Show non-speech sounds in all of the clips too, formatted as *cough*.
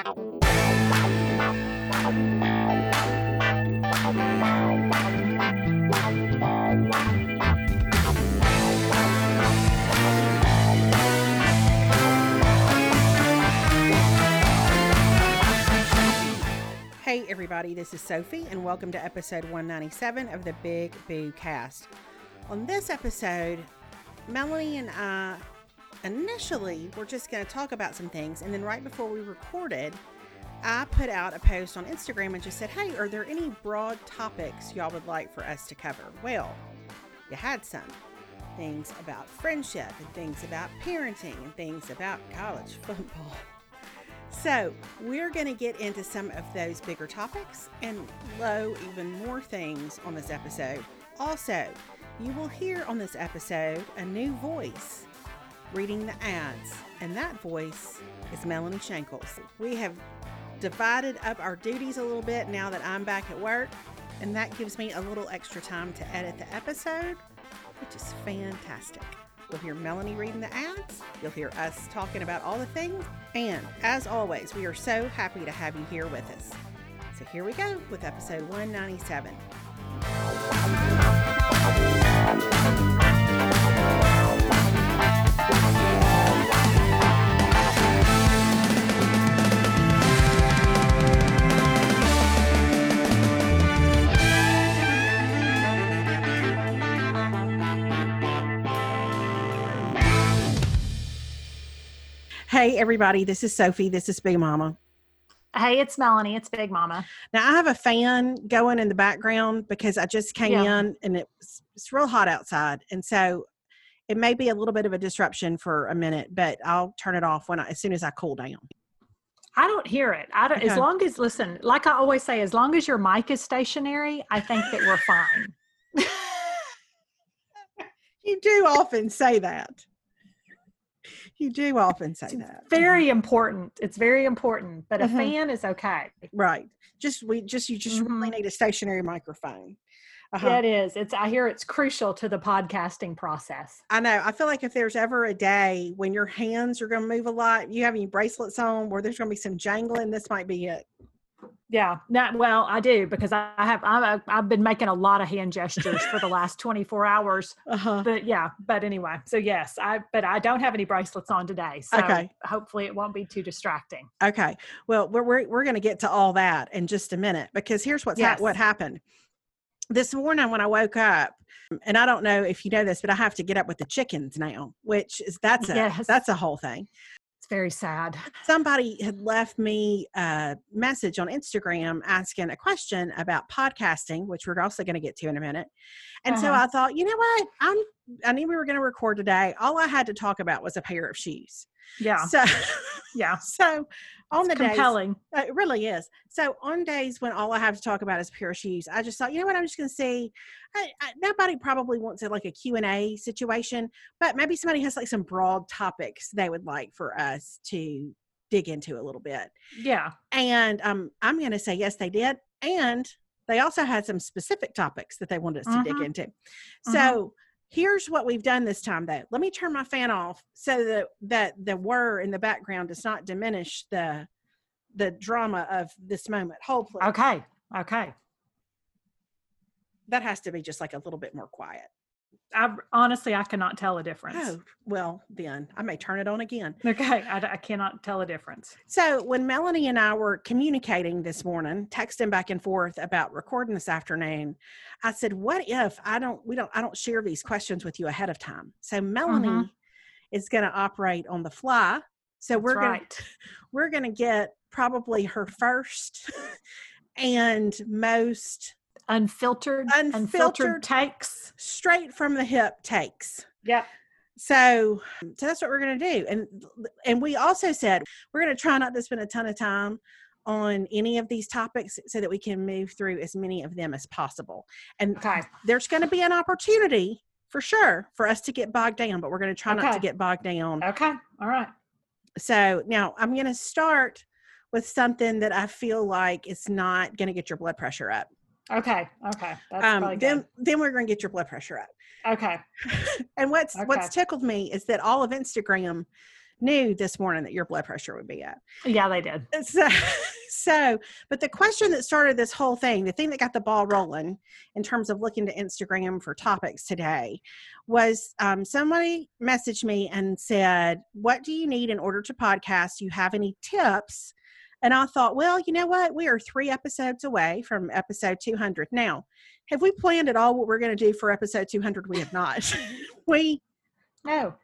Hey, everybody, this is Sophie, and welcome to episode 197 of the Big Boo Cast. On this episode, Melanie and I initially we're just going to talk about some things, and then right before we recorded, I put out a post on Instagram and just said, Hey, are there any broad topics y'all would like for us to cover? Well, you had some things about friendship, and things about parenting, and things about college *laughs* football. So, we're going to get into some of those bigger topics and low, even more things on this episode. Also, you will hear on this episode a new voice reading the ads, and that voice is Melanie Shankles. We have divided up our duties a little bit now that I'm back at work, and that gives me a little extra time to edit the episode, which is fantastic. You'll hear Melanie reading the ads. You'll hear us talking about all the things. And as always, we are so happy to have you here with us. So here we go with episode 197. Hey, everybody, this is Sophie. This is Big Mama. Hey, it's Melanie. It's Big Mama. Now, I have a fan going in the background because I just came Yeah. in and it's, it's real hot outside. And so it may be a little bit of a disruption for a minute, but I'll turn it off when I, as soon as I cool down. I don't hear it. I don't, Okay. As long as, listen, like I always say, as long as your mic is stationary, I think that we're *laughs* fine. You do often say that. You do often say that. Very important. It's very important, but a Mhm. fan is okay. right. Just we just you just really Mhm. need a stationary microphone. Uh-huh. Yeah, it is. It's, I hear it's crucial to the podcasting process. I know. I feel like if there's ever a day when your hands are going to move a lot, you have any bracelets on where there's going to be some jangling, this might be it. Yeah. Not, well, I do because I have, I've, I've been making a lot of hand gestures for the last 24 hours. Uh-huh. But yeah, but anyway, so yes, I, but I don't have any bracelets on today. So Okay. hopefully it won't be too distracting. Okay. Well, we're we're, we're going to get to all that in just a minute because here's what's Yes. what happened. This morning when I woke up, and I don't know if you know this, but I have to get up with the chickens now, which is that's a Yes. that's a whole thing. Very sad. Somebody had left me a message on Instagram asking a question about podcasting, which we're also going to get to in a minute. And so Uh-huh. I thought, you know what? I'm I knew we were going to record today. All I had to talk about was a pair of shoes. Yeah. So Yeah. *laughs* so on the It's days compelling. uh, It really is. So on days when all I have to talk about is pair of shoes, I just thought, you know what, I'm just going to see. I, I, nobody probably wants it like a Q and A situation, but maybe somebody has like some broad topics they would like for us to dig into a little bit. Yeah. And um, I'm going to say yes, they did, and they also had some specific topics that they wanted us to dig Mhm. into. Mhm. So. Here's what we've done this time, though. Let me turn my fan off so that that the whir in the background does not diminish the the drama of this moment. Hold please. Okay. Okay. That has to be just like a little bit more quiet. I honestly, I cannot tell a difference. Oh, well, then I may turn it on again. Okay. I, I cannot tell a difference. So when Melanie and I were communicating this morning, texting back and forth about recording this afternoon, I said, "What if I don't? We don't. I don't share these questions with you ahead of time." So Melanie Mhm. is going to operate on the fly. So That's *laughs* we're going right. to we're going to get probably her first *laughs* and most Unfiltered, Unfiltered. unfiltered takes. straight from the hip takes. Yep. So, so that's what we're going to do. And and we also said we're going to try not to spend a ton of time on any of these topics so that we can move through as many of them as possible. And Okay. there's going to be an opportunity for sure for us to get bogged down, but we're going to try not to get bogged down. Okay. All right. So now I'm going to start with something that I feel like is not going to get your blood pressure up. Okay. Okay. That's Um, then good. then we're going to get your blood pressure up. Okay. *laughs* and what's what's tickled me is that all of Instagram knew this morning that your blood pressure would be up. Yeah, they did. So, *laughs* so, but the question that started this whole thing, the thing that got the ball rolling in terms of looking to Instagram for topics today, was um, somebody messaged me and said, "What do you need in order to podcast? You have any tips?" And I thought, well, you know what? We are three episodes away from episode 200. Now, have we planned at all what we're going to do for episode 200? We have not. *laughs* *laughs* we, No.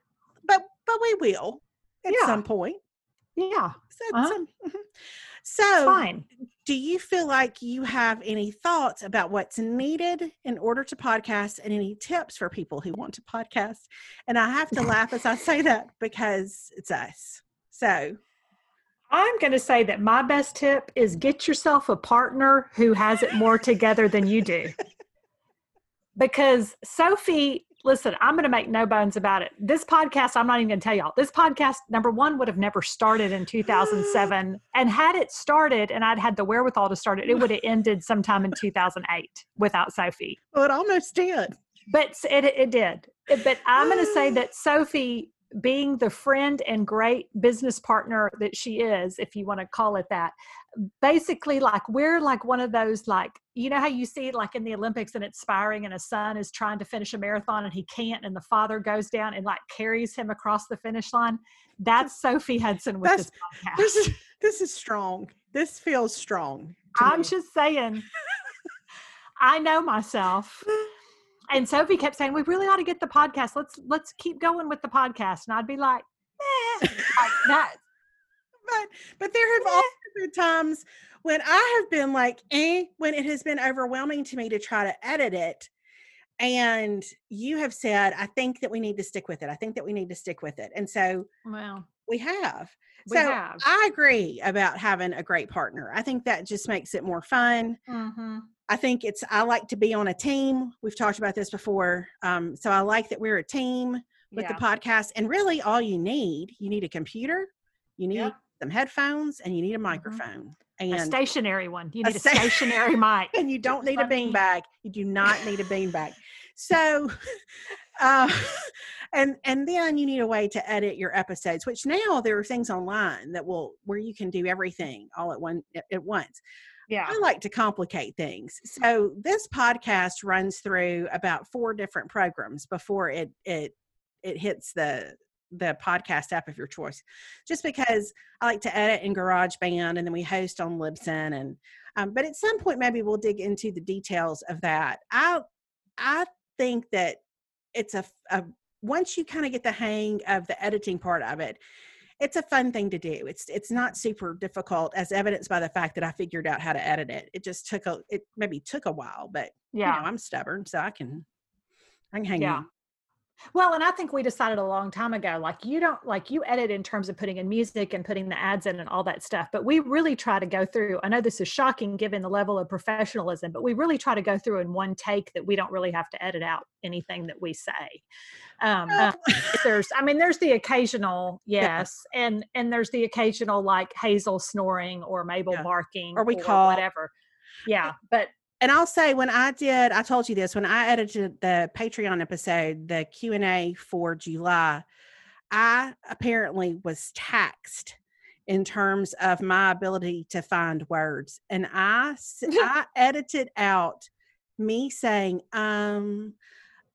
but but we will at Yeah. some point. Yeah. So, Uh-huh. some- mhm. So fine. do you feel like you have any thoughts about what's needed in order to podcast and any tips for people who want to podcast? And I have to laugh as I say that because it's us. So, I'm going to say that my best tip is get yourself a partner who has it more together than you do. Because Sophie, listen, I'm going to make no bones about it. This podcast, I'm not even going to tell y'all. This podcast, number one, would have never started in 2007. *gasps* and had it started and I'd had the wherewithal to start it, it would have ended sometime in 2008 without Sophie. well, it almost did. But it, it did. But I'm going to say that Sophie, being the friend and great business partner that she is, if you want to call it that, basically, like we're like one of those, like, you know how you see it like in the Olympics and it's spiring and a son is trying to finish a marathon and he can't, and the father goes down and like carries him across the finish line? That's Sophie Hudson with That's- this podcast. This is this is strong. This feels strong. I'm me. just saying, *laughs* I know myself. And Sophie kept saying, "We really ought to get the podcast. Let's let's keep going with the podcast." And I'd be like, "Eh," like *laughs* that. but but there have also been times when I have been like, eh, when it has been overwhelming to me to try to edit it. And you have said, I think that we need to stick with it. I think that we need to stick with it. And so Well, we have. We so have. I agree about having a great partner. I think that just makes it more fun. Mhm. I think it's, I like to be on a team. We've talked about this before. Um, so I like that we're a team with Yeah. the podcast. And really, all you need, you need a computer, you need Yep. some headphones, and you need a Mhm. microphone. a And stationary one. You need a, sta- *laughs* stationary mic. and you don't need a funny. bean bag. You do not need a bean bag. So, *laughs* uh, *laughs* and and then you need a way to edit your episodes. Which now there are things online that will where you can do everything all at one at- once. Yeah. I like to complicate things. So this podcast runs through about four different programs before it it it hits the the podcast app of your choice. Just because I like to edit in GarageBand and then we host on Libsyn and um, but at some point maybe we'll dig into the details of that. I I think that it's a, a once you kind of get the hang of the editing part of it, it's a fun thing to do. It's it's not super difficult, as evidenced by the fact that I figured out how to edit it. It just took a it maybe took a while, but Yeah. you know I'm stubborn, so I can I can hang Yeah. in. Well, and I think we decided a long time ago, like you don't like you edit in terms of putting in music and putting the ads in and all that stuff. But we really try to go through. I know this is shocking given the level of professionalism, but we really try to go through in one take that we don't really have to edit out anything that we say. Um, Well, there's, I mean, there's the occasional Yeah. yes, and and there's the occasional like Hazel snoring or Mabel Yeah. barking Or we call- whatever. Yeah, but and I'll say when I did, I told you this when I edited the Patreon episode, the Q and A for July. I apparently was taxed in terms of my ability to find words, and I *laughs* I edited out me saying um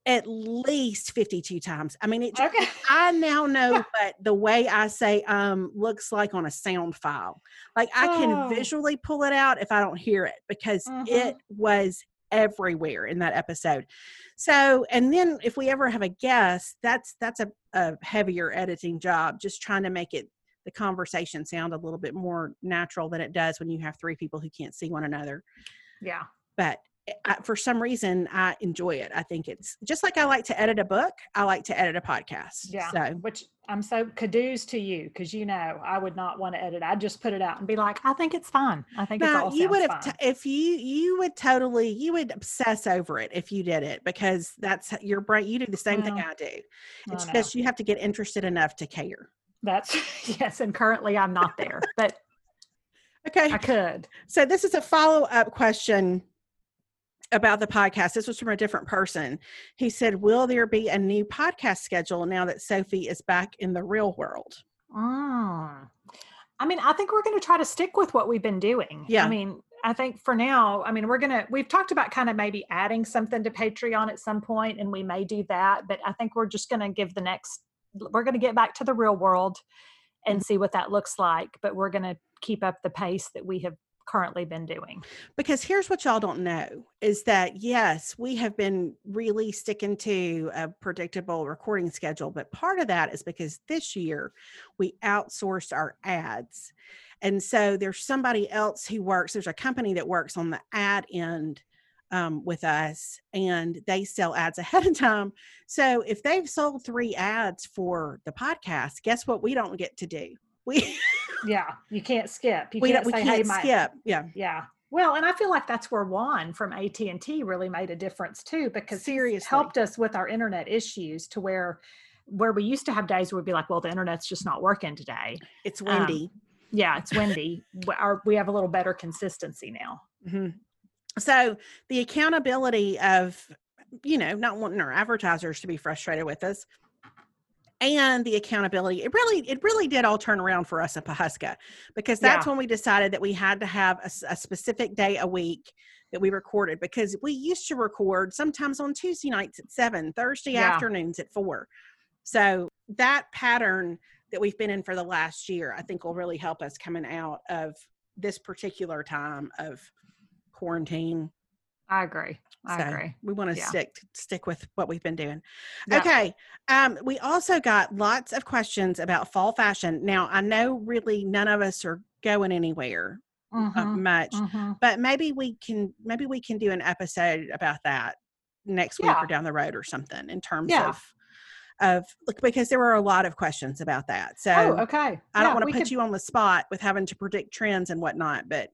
at least fifty two times. I mean, it. just- okay. I now *laughs* know what the way I say um looks like on a sound file. Like I can Oh. visually pull it out if I don't hear it because it was everywhere in that episode. So, and then if we ever have a guest, that's that's a, a heavier editing job, just trying to make it the conversation sound a little bit more natural than it does when you have three people who can't see one another. Yeah. But Eh, I, for some reason, I enjoy it. I think it's just like I like to edit a book. I like to edit a podcast. Yeah. So Which I'm so kudos to you because you know I would not want to edit. I'd just put it out and be like, I think it's fine. I think it's No, all you would have t- if you you would totally you would obsess over it if you did it because that's your brain. You do the same thing I do. It's just you have to get interested enough to care. That's *laughs* yes, and currently I'm not there, but *laughs* Okay, I could. so this is a follow up question about the podcast. This was from a different person. He said, "Will there be a new podcast schedule now that Sophie is back in the real world?" Mm. I mean, I think we're going to try to stick with what we've been doing. Yeah. I mean, I think for now, I mean, we're going to, we've talked about kind of maybe adding something to Patreon at some point, and we may do that. But I think we're just going to give the next, we're going to get back to the real world and see what that looks like. But we're going to keep up the pace that we have currently been doing. Because here's what y'all don't know is that yes, we have been really sticking to a predictable recording schedule, but part of that is because this year we outsourced our ads. And so there's somebody else who works, there's a company that works on the ad end um, with us and they sell ads ahead of time. So if they've sold three ads for the podcast, guess what we don't get to do? We *laughs* Yeah, you can't skip. You we, can't we say, can't my skip. Yeah. Yeah. Well, and I feel like that's where Juan from AT and T really made a difference too, because Seriously. helped us with our internet issues to where where we used to have days where we'd be like, well, the internet's just not working today. It's Um, windy. Yeah, it's windy. Our, we have a little better consistency now. Mhm. So the accountability of, you know, not wanting our advertisers to be frustrated with us and the accountability, it really, it really did all turn around for us at Pawhuska because that's Yeah. when we decided that we had to have a specific day a week that we recorded because we used to record sometimes on Tuesday nights at seven, Thursday Yeah. afternoons at four. So that pattern that we've been in for the last year, I think will really help us coming out of this particular time of quarantine. I agree. I So agree. We want to Yeah. stick stick with what we've been doing. Yeah. Okay. Um, we also got lots of questions about fall fashion. Now I know really none of us are going anywhere uh, Mhm, much, mhm. but maybe we can maybe we can do an episode about that next week Yeah. or down the road or something in terms of of like, because there were a lot of questions about that. So Oh, okay. I don't want to put could- you on the spot with having to predict trends and whatnot, but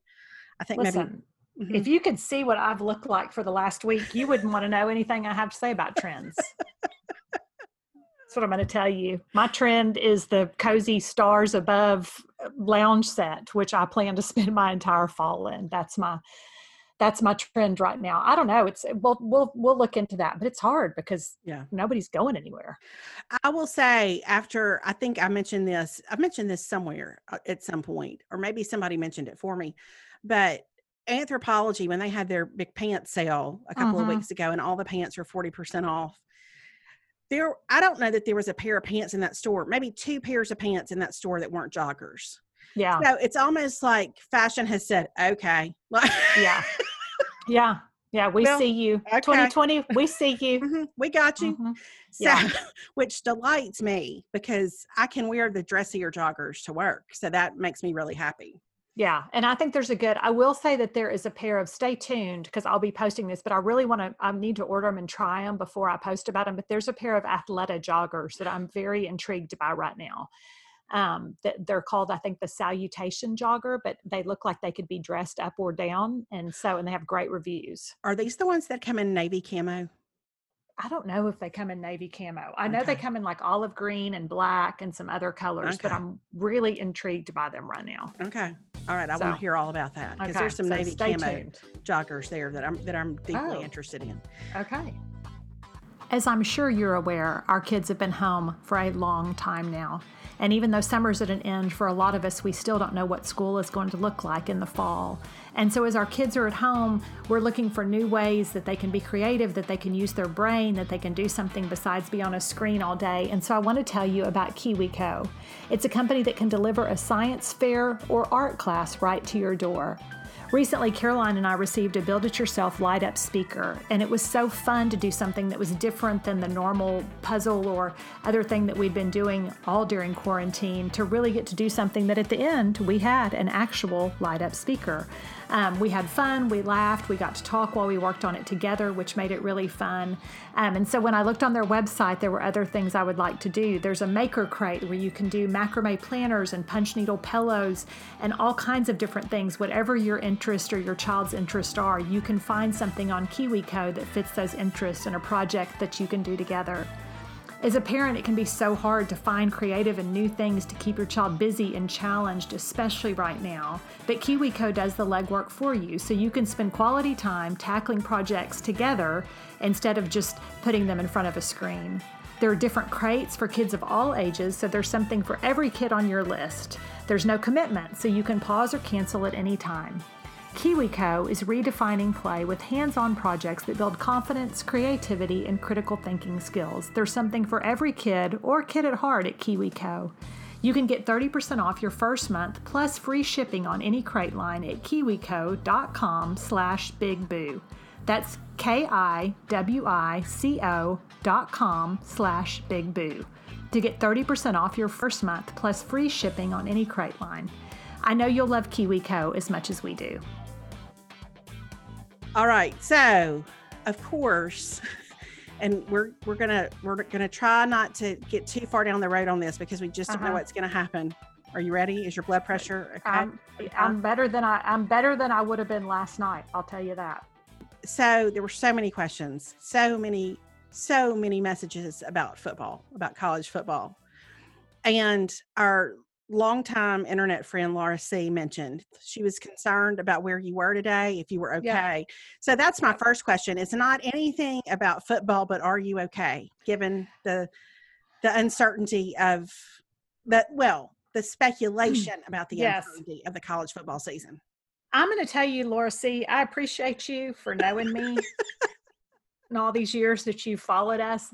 I think Listen, maybe Mhm. if you could see what I've looked like for the last week, you wouldn't want to know anything I have to say about trends. That's what I'm going to tell you. My trend is the cozy stars above uh, lounge set, which I plan to *laughs* spend my entire fall in. That's my that's my trend right now. I don't know. It's we'll we'll we'll look into that, but it's hard because Yeah. nobody's going anywhere. I will say after I think I mentioned this, I mentioned this somewhere uh, at some point, or maybe somebody mentioned it for me, but Anthropologie when they had their big pants sale a couple Mhm. of weeks ago and all the pants were 40% off there i don't know that there was a pair of pants in that store maybe two pairs of pants in that store that weren't joggers Yeah. so it's almost like fashion has said okay Yeah. *laughs* Yeah. Yeah. We Well, see you. okay. 2020, we see you. Mhm, we got you Mhm. So, Yeah. *laughs* which delights me because I can wear the dressier joggers to work. So that makes me really happy. Yeah, and I think there's a good. I will say that there is a pair of. Stay tuned because I'll be posting this, but I really want to. I need to order them and try them before I post about them. But there's a pair of Athleta joggers that I'm very intrigued by right now. Um, that they're called, I think, the Salutation jogger, but they look like they could be dressed up or down, and so and they have great reviews. Are these the ones that come in navy camo? I don't know if they come in navy camo. I know they come in like olive green and black and some other colors, but I'm really intrigued by them right now. Okay. All right. I want So- to hear all about that because Okay, there's some so navy camo tuned. joggers there that I'm that I'm deeply Oh. interested in. Okay. As I'm sure you're aware, our kids have been home for a long time now. And even though summer's at an end, for a lot of us, we still don't know what school is going to look like in the fall. And so, as our kids are at home, we're looking for new ways that they can be creative, that they can use their brain, that they can do something besides be on a screen all day. And so, I want to tell you about KiwiCo. It's a company that can deliver a science fair or art class right to your door. Recently, Caroline and I received a build it yourself light up speaker, and it was so fun to do something that was different than the normal puzzle or other thing that we'd been doing all during quarantine to really get to do something that at the end we had an actual light up speaker. Um, we had fun, we laughed, we got to talk while we worked on it together, which made it really fun. Um, and so when I looked on their website, there were other things I would like to do. There's a maker crate where you can do macrame planners and punch needle pillows and all kinds of different things. Whatever your interest or your child's interest are, you can find something on KiwiCo that fits those interests in a project that you can do together. As a parent, it can be so hard to find creative and new things to keep your child busy and challenged, especially right now. But KiwiCo does the legwork for you, so you can spend quality time tackling projects together instead of just putting them in front of a screen. There are different crates for kids of all ages, so there's something for every kid on your list. There's no commitment, so you can pause or cancel at any time. KiwiCo is redefining play with hands on projects that build confidence, creativity, and critical thinking skills. There's something for every kid or kid at heart at KiwiCo. You can get 30% off your first month plus free shipping on any crate line at kiwico.com slash bigboo. That's K-I-W-I-C-O dot com slash bigboo to get 30% off your first month plus free shipping on any crate line. I know you'll love KiwiCo as much as we do. All right. So, of course, *laughs* and we're we're gonna we're gonna try not to get too far down the road on this because we just don't know Uh-huh. what's gonna happen. Are you ready? Is your blood pressure okay? I'm, I'm better than I I'm better than I would have been last night. I'll tell you that. so there were so many questions, so many, so many messages about football, about college football. And our longtime internet friend Laura C mentioned she was concerned about where you were today, if you were Yeah. okay. So that's my first question. It's not anything about football, but are you okay given the the uncertainty of that well, the *clears throat* speculation about the Yes. uncertainty of the college football season. I'm going to tell you, Laura C. I appreciate you for knowing me *laughs* and all these years that you followed us.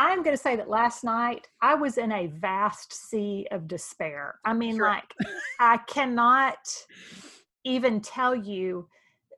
I'm going to say that last night I was in a vast sea of despair. I mean, Sure. like, I cannot even tell you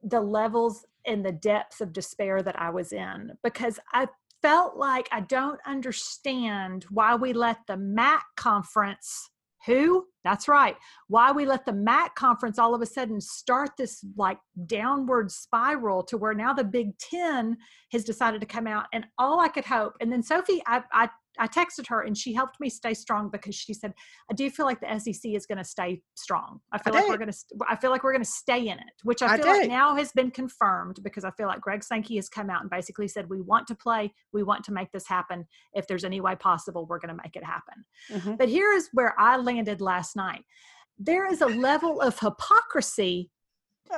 the levels and the depths of despair that I was in because I felt like I don't understand why we let the MAC conference, who? That's right, why we let the MAC conference all of a sudden start this like downward spiral to where now the Big Ten has decided to come out. And all I could hope, and then Sophie, I, I, I texted her and she helped me stay strong because she said, I do feel like the SEC is going to stay strong. I feel like do. we're going to, I feel like we're going to stay in it, which I I feel like now has been confirmed because I feel like Greg Sankey has come out and basically said, we want to play, we want to make this happen. If there's any way possible, we're going to make it happen. Mhm. But here is where I landed last night. There is a level of hypocrisy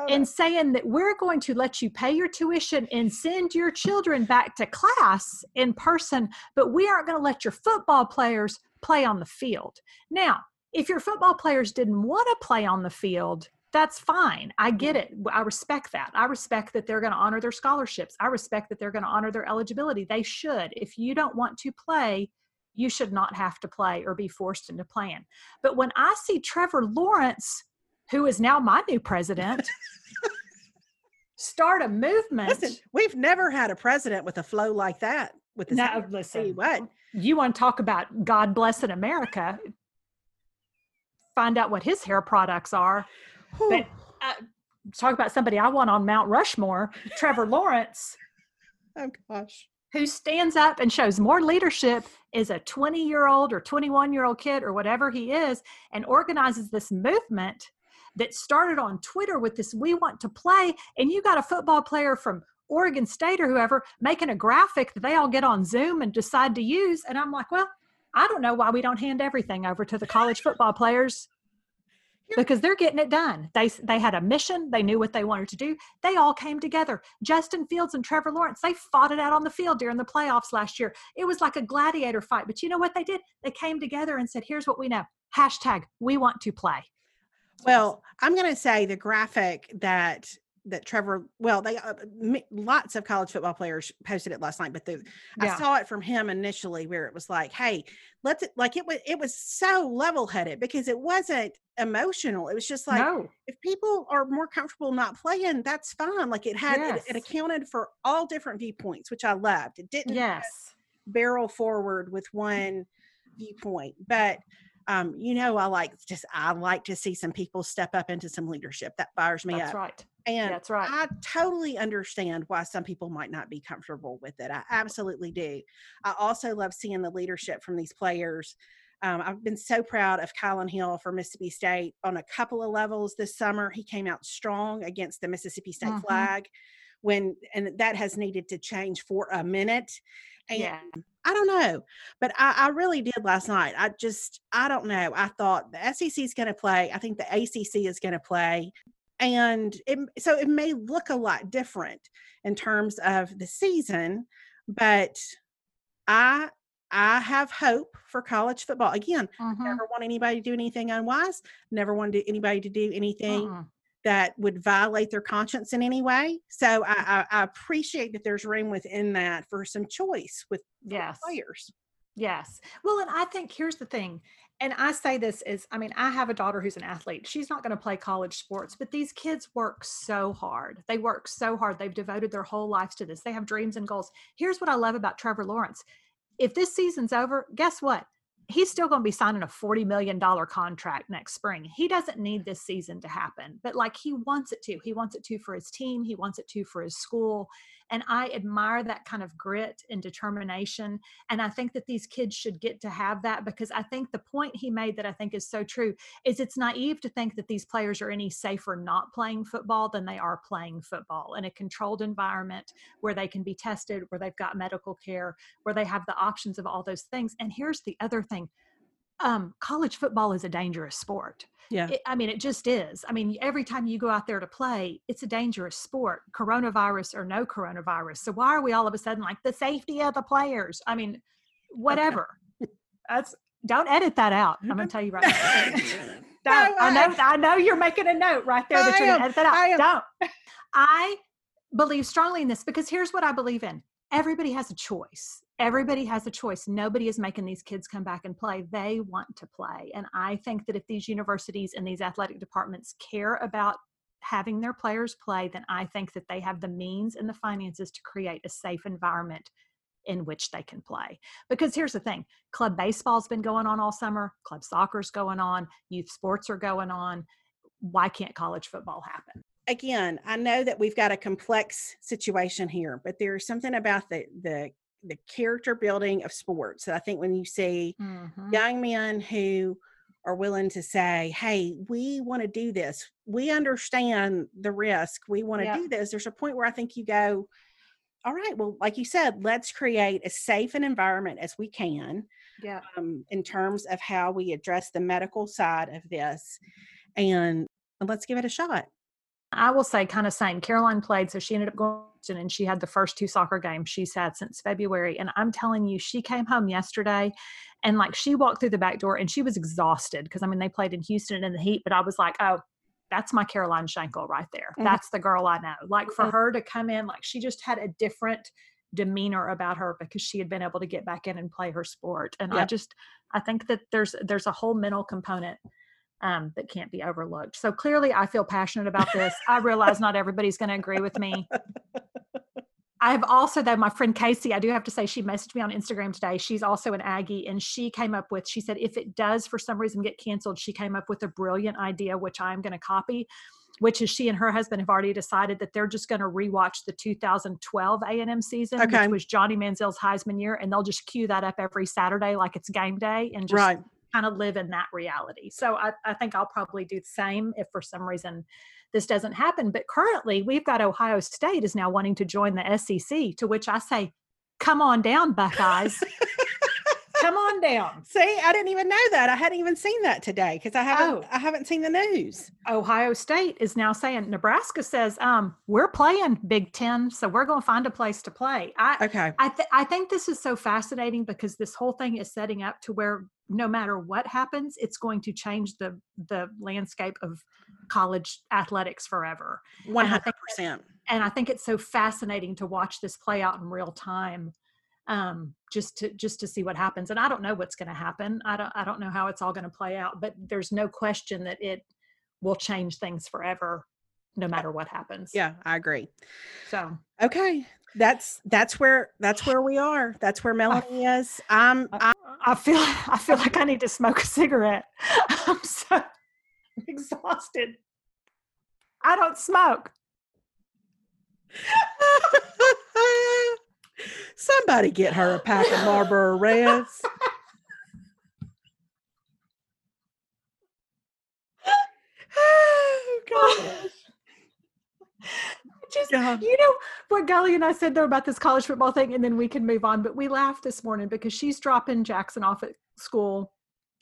In saying that we're going to let you pay your tuition and send your children back to class in person, but we aren't going to let your football players play on the field. Now, if your football players didn't want to play on the field, that's fine. I get it. I respect that. I respect that they're going to honor their scholarships. I respect that they're going to honor their eligibility. They should. If you don't want to play, you should not have to play or be forced into playing. But when I see Trevor Lawrence, who is now my new president, start a movement. Listen, we've never had a president with a flow like that. With No, you listen. what, You want to talk about God blessing America? Find out what his hair products are. Whew. But uh, talk about somebody I want on Mount Rushmore, Trevor Lawrence, *laughs* oh gosh, who stands up and shows more leadership is a 20 year old or 21 year old kid or whatever he is and organizes this movement that started on Twitter with this we want to play and you got a football player from Oregon State or whoever making a graphic that they all get on Zoom and decide to use and I'm like, well, I don't know why we don't hand everything over to the college football players because they're getting it done. They they had a mission, they knew what they wanted to do. They all came together. Justin Fields and Trevor Lawrence, they fought it out on the field during the playoffs last year. It was like a gladiator fight. But you know what they did? They came together and said, "Here's what we know. Hashtag we want to play." Well, I'm going to say the graphic that that Trevor, well, they uh, m- lots of college football players posted it last night, but the, I saw it from him initially where it was like, "Hey, let's like it was it was so level-headed because it wasn't emotional. It was just like no. if people are more comfortable not playing, that's fine. Like it had it, it accounted for all different viewpoints, which I loved. It didn't Yes. barrel forward with one viewpoint but um you know i like just i like to see some people step up into some leadership that fires me That's up right. and That's right. i totally understand why some people might not be comfortable with it i absolutely do i also love seeing the leadership from these players um, I've been so proud of Kylan Hill for Mississippi State on a couple of levels this summer. He came out strong against the Mississippi State Mhm. flag when, and that has needed to change for a minute. And yeah. I don't know, but I, I really did last night. I just, I don't know. I thought the SEC is going to play. I think the ACC is going to play. And it, so it may look a lot different in terms of the season, but I, I have hope for college football. Again, Mhm. never want anybody to do anything unwise. Never want to- anybody to do anything Mm-mm. That would violate their conscience in any way. So I, I, I appreciate that there's room within that for some choice with Yes. players. Yes. Well, and I think here's the thing, and I say this is, I mean, I have a daughter who's an athlete. She's not going to play college sports, but these kids work so hard. They work so hard. They've devoted their whole lives to this. They have dreams and goals. Here's what I love about Trevor Lawrence. If this season's over, guess what? He's still going to be signing a $40 million contract next spring. He doesn't need this season to happen, but like he wants it to. He wants it to for his team, he wants it to for his school. And I admire that kind of grit and determination. And I think that these kids should get to have that because I think the point he made that I think is so true is it's naive to think that these players are any safer not playing football than they are playing football in a controlled environment where they can be tested, where they've got medical care, where they have the options of all those things. And here's the other thing um, college football is a dangerous sport. Yeah. It, I mean, it just is. I mean, every time you go out there to play, it's a dangerous sport, coronavirus or no coronavirus. So why are we all of a sudden like the safety of the players? I mean, whatever. *laughs* That's don't edit that out. I'm going *laughs* to tell you right now. No. *laughs* I know. I- I know you're making a note right there that I you're going to edit that I out. Don't. I believe strongly in this because here's what I believe in. Everybody has a choice. Everybody has a choice. Nobody is making these kids come back and play. They want to play. And I think that if these universities and these athletic departments care about having their players play, then I think that they have the means and the finances to create a safe environment in which they can play. Because here's the thing club baseball's been going on all summer, club soccer's going on, youth sports are going on. Why can't college football happen? Again, I know that we've got a complex situation here, but there's something about the the the character building of sports that I think when you see Mm-hmm. young men who are willing to say, Hey, we want to do this. We understand the risk. We want to do this. There's a point where I think you go, All right, well, like you said, let's create as safe an environment as we can Yeah. um, in terms of how we address the medical side of this. And, and let's give it a shot. I will say kind of same. Caroline played, so she ended up going and she had the first two soccer games she's had since February. And I'm telling you, she came home yesterday and like she walked through the back door and she was exhausted because I mean they played in Houston in the heat, but I was like, oh, that's my Caroline Shankle right there. Mhm. That's the girl I know. Like for her to come in, like she just had a different demeanor about her because she had been able to get back in and play her sport. And I just I think that there's there's a whole mental component um, that can't be overlooked. So clearly, I feel passionate about this. I realize not everybody's going to agree with me. *laughs* I've also, though, my friend Casey, I do have to say, she messaged me on Instagram today. She's also an Aggie, and she came up with, she said, if it does for some reason get canceled, she came up with a brilliant idea, which I'm going to copy, which is she and her husband have already decided that they're just going to rewatch the 2012 A&M season, Okay. which was Johnny Manziel's Heisman year, and they'll just cue that up every Saturday like it's game day and just right. Kind of live in that reality. So I, I think I'll probably do the same if for some reason this doesn't happen. But currently, we've got Ohio State is now wanting to join the SEC, to which I say, come on down, Buckeyes. *laughs* come on down. See, I didn't even know that. I hadn't even seen that today because I haven't. Oh. I haven't seen the news. Ohio State is now saying Nebraska says, um, we're playing Big Ten, so we're going to find a place to play. I, Okay. I, th- I think this is so fascinating because this whole thing is setting up to where no matter what happens, it's going to change the the landscape of college athletics forever. One hundred percent. And I think it's so fascinating to watch this play out in real time, um, just to just to see what happens. And I don't know what's going to happen. I don't I don't know how it's all going to play out. But there's no question that it will change things forever, no matter what happens. Yeah, I agree. So Okay, that's that's where that's where we are. That's where Melanie is. I'm. I, I feel I feel like I need to smoke a cigarette. *laughs* I'm so *laughs* exhausted. I don't smoke. Somebody get her a pack of Marlboro Reds. oh *laughs* gosh. Just Yeah. you know what Kelly and I said though about this college football thing, and then we can move on. But we laughed this morning because she's dropping Jackson off at school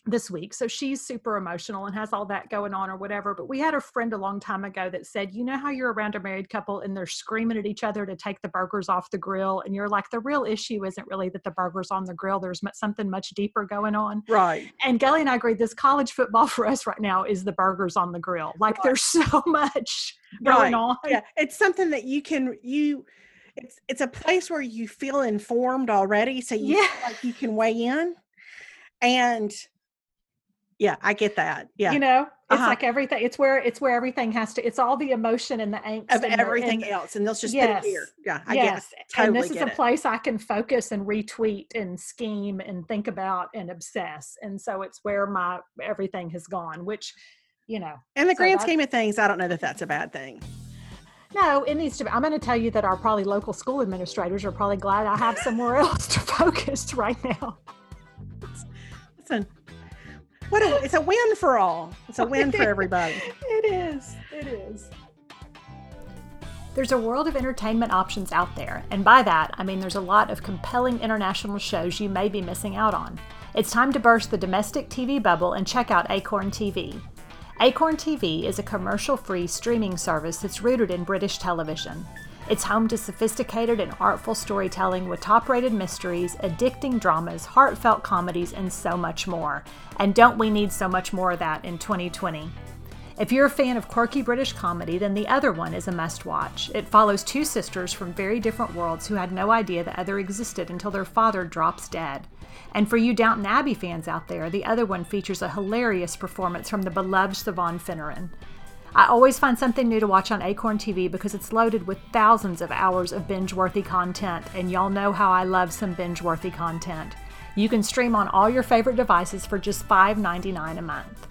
this week. So she's super emotional and has all that going on or whatever. But we had a friend a long time ago that said, you know how you're around a married couple and they're screaming at each other to take the burgers off the grill. And you're like, the real issue isn't really that the burger's on the grill. There's something much deeper going on. Right. And Kelly and I agree this college football *laughs* for us right now is the burgers on the grill. Like right. there's *laughs* so much going right. on. Yeah. It's something that you can, you, it's, it's a place where you feel informed already. So you yeah. like you can weigh in and yeah i get that yeah you know it's uh-huh. like everything it's where it's where everything has to it's all the emotion and the angst of everything the, else and they'll just yes, put it here yeah i yes. guess totally and this is a it. place i can focus and retweet and scheme and think about and obsess and so it's where my everything has gone which you know in the so grand scheme of things i don't know that that's a bad thing no, it needs to be. I'm going to tell you that our probably local school administrators are probably glad I have somewhere *laughs* else to focus right now. Listen, what a, it's a win for all. It's a win for everybody. *laughs* it is. It is. There's a world of entertainment options out there, and by that, I mean there's a lot of compelling international shows you may be missing out on. It's time to burst the domestic TV bubble and check out Acorn TV. Acorn TV is a commercial free streaming service that's rooted in British television. It's home to sophisticated and artful storytelling with top rated mysteries, addicting dramas, heartfelt comedies, and so much more. And don't we need so much more of that in 2020? If you're a fan of quirky British comedy, then the other one is a must watch. It follows two sisters from very different worlds who had no idea the other existed until their father drops dead. And for you Downton Abbey fans out there, the other one features a hilarious performance from the beloved Siobhan Finneran. I always find something new to watch on Acorn TV because it's loaded with thousands of hours of binge worthy content, and y'all know how I love some binge worthy content. You can stream on all your favorite devices for just $5.99 a month.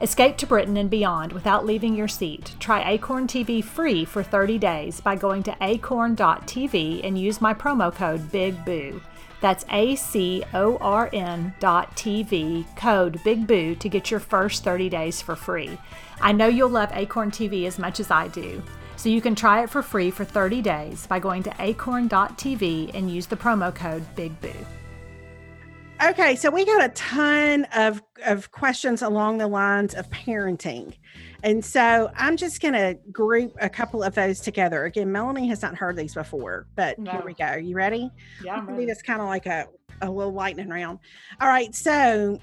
Escape to Britain and beyond without leaving your seat. Try Acorn TV free for 30 days by going to acorn.tv and use my promo code BIGBOO. That's A C O R N dot TV, code Big Boo to get your first 30 days for free. I know you'll love Acorn TV as much as I do. So you can try it for free for 30 days by going to acorn.tv and use the promo code Big Boo. Okay, so we got a ton of, of questions along the lines of parenting. And so I'm just going to group a couple of those together. Again, Melanie has not heard these before, but no. here we go. Are You ready? Yeah, I'm ready. This kind of like a, a little lightning round. All right, so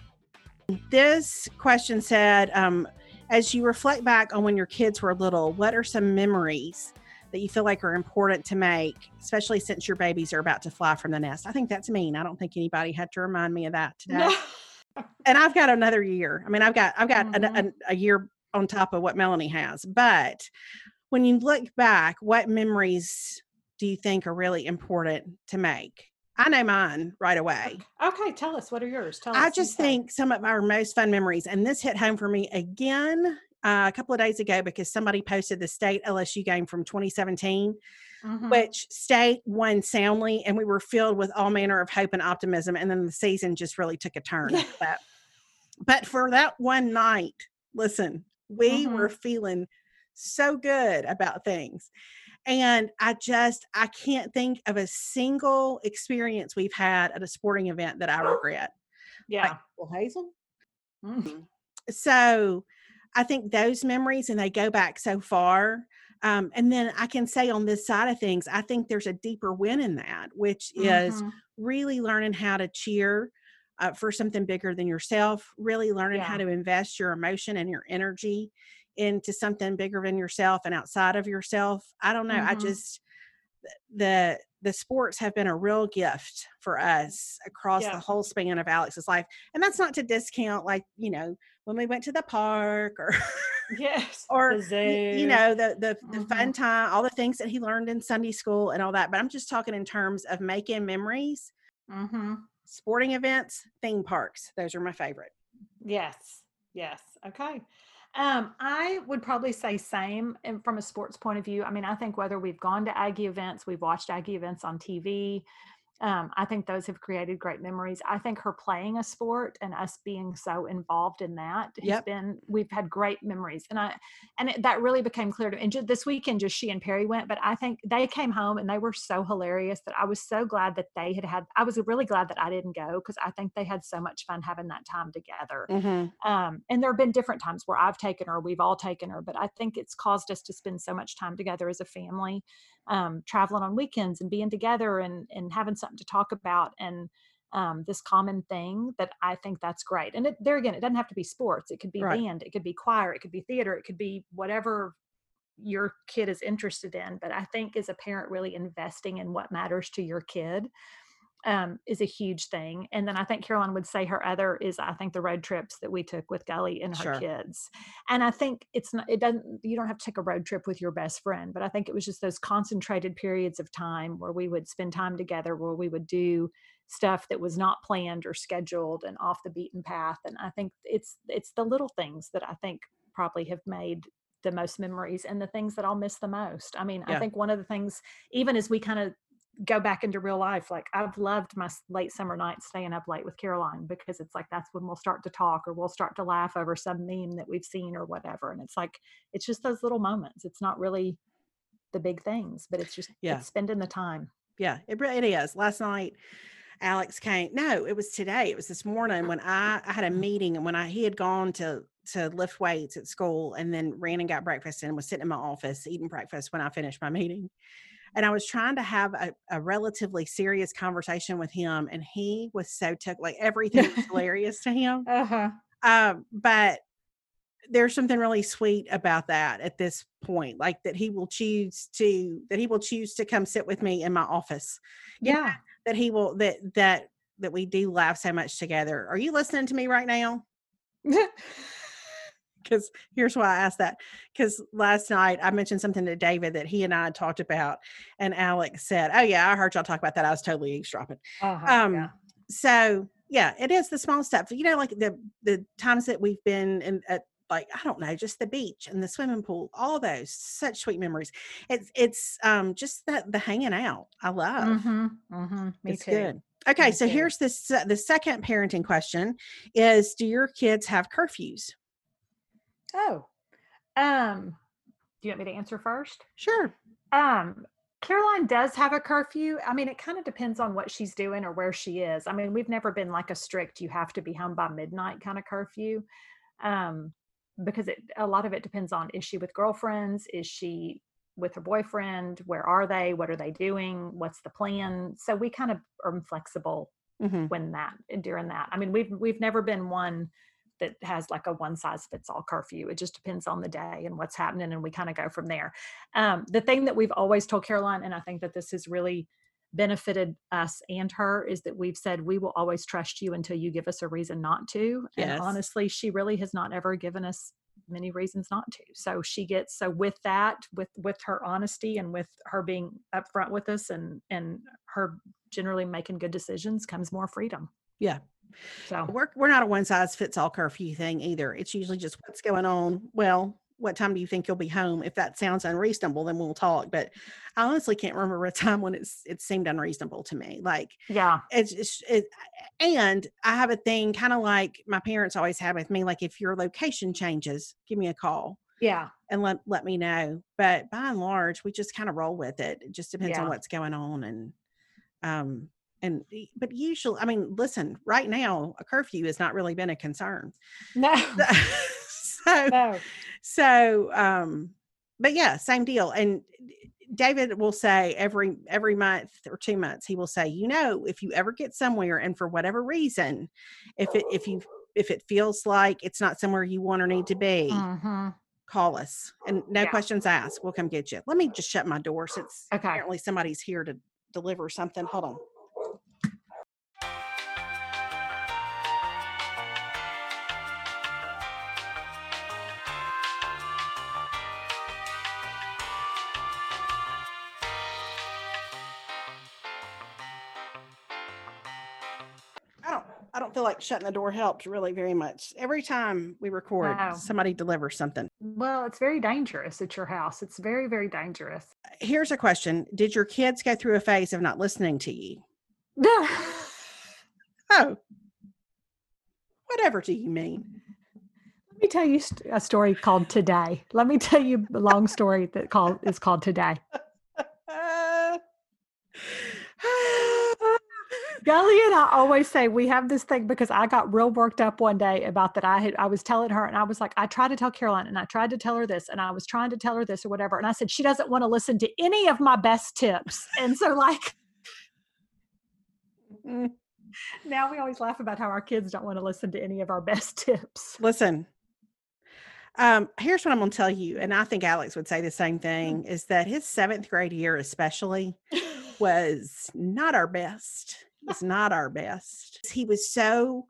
this question said, um, as you reflect back on when your kids were little, what are some memories that you feel like are important to make, especially since your babies are about to fly from the nest? I think that's mean. I don't think anybody had to remind me of that today. No. and I've got another year. I mean, I've got I've got mm-hmm. a, a year on top of what Melanie has. But when you look back, what memories do you think are really important to make? I know mine right away. Okay, tell us what are yours. Tell I just think some of our most fun memories, and this hit home for me again uh, a couple of days ago because somebody posted the state LSU game from 2017, mm-hmm. which state won soundly, and we were filled with all manner of hope and optimism. And then the season just really took a turn. but, but for that one night, listen, we mm-hmm. were feeling so good about things. And I just, I can't think of a single experience we've had at a sporting event that I regret. Yeah. Like, well, Hazel. Mm-hmm. So I think those memories, and they go back so far. Um, and then I can say on this side of things, I think there's a deeper win in that, which is mm-hmm. really learning how to cheer uh, for something bigger than yourself, really learning yeah. how to invest your emotion and your energy into something bigger than yourself and outside of yourself. I don't know. Mm-hmm. I just the the sports have been a real gift for us across yeah. the whole span of Alex's life. And that's not to discount like, you know, when we went to the park or yes *laughs* or you know the the, the mm-hmm. fun time all the things that he learned in sunday school and all that but i'm just talking in terms of making memories mm-hmm. sporting events theme parks those are my favorite yes yes okay um, I would probably say same and from a sports point of view. I mean, I think whether we've gone to Aggie events, we've watched Aggie events on TV, um, I think those have created great memories. I think her playing a sport and us being so involved in that has been we've had great memories, and I and it, that really became clear to me. And ju- this weekend, just she and Perry went, but I think they came home and they were so hilarious that I was so glad that they had had. I was really glad that I didn't go because I think they had so much fun having that time together. Mm-hmm. Um, and there have been different times where I've taken her, we've all taken her, but I think it's caused us to spend so much time together as a family, um, traveling on weekends and being together and and having something to talk about and um, this common thing that I think that's great. And it, there again, it doesn't have to be sports. It could be Right. band, it could be choir, it could be theater, it could be whatever your kid is interested in. But I think as a parent, really investing in what matters to your kid um, is a huge thing. And then I think Caroline would say her other is I think the road trips that we took with Gully and her Sure. kids. And I think it's not it doesn't you don't have to take a road trip with your best friend, but I think it was just those concentrated periods of time where we would spend time together, where we would do stuff that was not planned or scheduled and off the beaten path. And I think it's it's the little things that I think probably have made the most memories and the things that I'll miss the most. I mean, Yeah. I think one of the things, even as we kind of go back into real life. Like I've loved my late summer nights staying up late with Caroline because it's like that's when we'll start to talk or we'll start to laugh over some meme that we've seen or whatever. And it's like it's just those little moments. It's not really the big things, but it's just Yeah. it's spending the time. Yeah, it really is. Last night, Alex came. No, it was today. It was this morning when I, I had a meeting and when I he had gone to to lift weights at school and then ran and got breakfast and was sitting in my office eating breakfast when I finished my meeting. And I was trying to have a, a relatively serious conversation with him, and he was so took like everything was *laughs* hilarious to him. Uh-huh. Um, but there's something really sweet about that at this point, like that he will choose to that he will choose to come sit with me in my office. Know, Yeah. that he will that that that we do laugh so much together. Are you listening to me right now? *laughs* Because here's why I asked that. Because last night I mentioned something to David that he and I had talked about, and Alex said, "Oh yeah, I heard y'all talk about that. I was totally eavesdropping." uh-huh. Um, yeah. so yeah, it is the small stuff. You know, like the the times that we've been in at like I don't know, just the beach and the swimming pool, all those such sweet memories. It's it's um just that the hanging out. I love. Mhm, mhm, it's too. good. Okay, Me so too. here's this the second parenting question is do your kids have curfews? Oh. Um, do you want me to answer first? Sure. Um, Caroline does have a curfew. I mean, it kind of depends on what she's doing or where she is. I mean, we've never been like a strict you have to be home by midnight kind of curfew. Um, because it a lot of it depends on is she with girlfriends? Is she with her boyfriend? Where are they? What are they doing? What's the plan? So we kind of are flexible hmm when that during that. I mean, we've we've never been one that has like a one size fits all curfew. It just depends on the day and what's happening, and we kind of go from there. Um, the thing that we've always told Caroline, and I think that this has really benefited us and her, is that we've said we will always trust you until you give us a reason not to. Yes. And honestly, she really has not ever given us many reasons not to. So she gets so with that, with with her honesty and with her being upfront with us and and her generally making good decisions comes more freedom. Yeah. So We're we're not a one size fits all curfew thing either. It's usually just what's going on. Well, what time do you think you'll be home? If that sounds unreasonable, then we'll talk. But I honestly can't remember a time when it's it seemed unreasonable to me. Like yeah, it's, it's it, and I have a thing kind of like my parents always had with me. Like if your location changes, give me a call yeah, and let let me know. But by and large, we just kind of roll with it. It just depends on what's going on and um and but usually, I mean, listen, right now a curfew has not really been a concern. no, *laughs* so no, so um but yeah same deal and david will say every every month or two months he will say you know if you ever get somewhere and for whatever reason if it if you if it feels like it's not somewhere you want or need to be Mhm. call us and no Yeah. questions asked we'll come get you let me just shut my door since Okay. apparently somebody's here to deliver something hold on feel like shutting the door helped really very much. Every time we record, No. somebody delivers something. Well, it's very dangerous at your house. It's very, very dangerous. Here's a question. Did your kids go through a phase of not listening to you? *laughs* oh, whatever do you mean? Let me tell you a story called Today. Let me tell you a long story that called is called Today. Gully and I always say we have this thing because I got real worked up one day about that. I had I was telling her and I was like, I tried to tell Caroline and I tried to tell her this and I was trying to tell her this or whatever. And I said, she doesn't want to listen to any of my best tips. And so like mm. now we always laugh about how our kids don't want to listen to any of our best tips. Listen, um, here's what I'm going to tell you, and I think Alex would say the same mm. thing: is that his seventh grade year, especially, *laughs* was not our best. Was not our best. He was so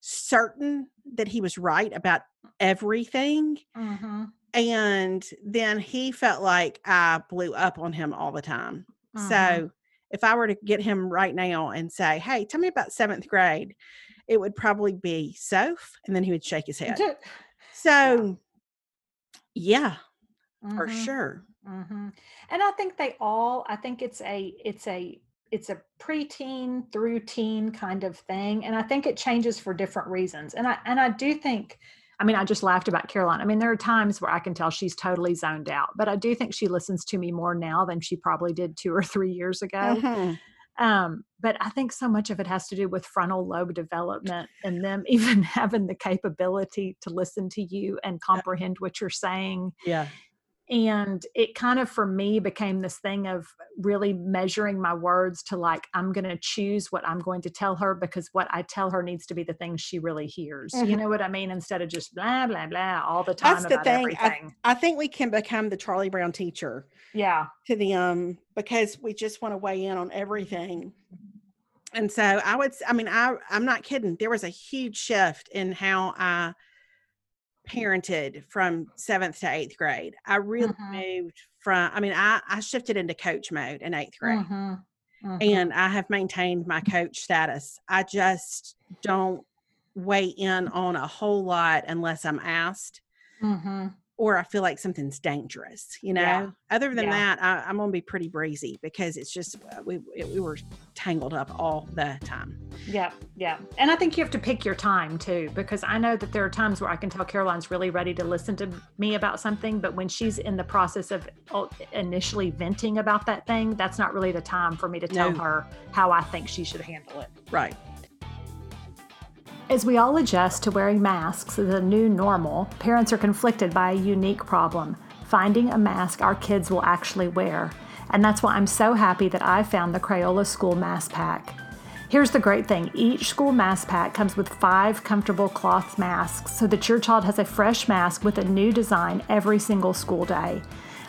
certain that he was right about everything, mm-hmm. and then he felt like I blew up on him all the time. Mm-hmm. So if I were to get him right now and say, "Hey, tell me about seventh grade," it would probably be Soph, and then he would shake his *laughs* head. So yeah, mm-hmm. for sure. Mm-hmm. And I think they all. I think it's a it's a it's a preteen through teen kind of thing, and I think it changes for different reasons. And I and I do think. I mean, I just laughed about Caroline. I mean, there are times where I can tell she's totally zoned out, but I do think she listens to me more now than she probably did two or three years ago. Mm-hmm. Um, but I think so much of it has to do with frontal lobe development and them *laughs* even having the capability to listen to you and comprehend what you're saying. Yeah. And it kind of, for me, became this thing of really measuring my words to like, I'm going to choose what I'm going to tell her because what I tell her needs to be the thing she really hears. Mm-hmm. You know what I mean? Instead of just blah, blah, blah all the time That's the thing. I, I, think we can become the Charlie Brown teacher. Yeah. To the, um, because we just want to weigh in on everything. And so I would, I mean, I, I'm not kidding. There was a huge shift in how I, parented from seventh to eighth grade. I really mm-hmm. moved from, I mean, I, I shifted into coach mode in eighth grade. Mm-hmm. Mm-hmm. And I have maintained my coach status. I just don't weigh in on a whole lot unless I'm asked. Or I feel like something's dangerous, you know. Yeah. Other than yeah. that, I, am gonna be pretty breezy because it's just uh, we we were tangled up all the time. Yeah, yeah, and I think you have to pick your time too because I know that there are times where I can tell Caroline's really ready to listen to me about something, but when she's in the process of oh, initially venting about that thing, that's not really the time for me to tell no. her how I think she should handle it. Right. As we all adjust to wearing masks as a new normal, parents are conflicted by a unique problem finding a mask our kids will actually wear. And that's why I'm so happy that I found the Crayola School Mask Pack. Here's the great thing each school mask pack comes with five comfortable cloth masks so that your child has a fresh mask with a new design every single school day.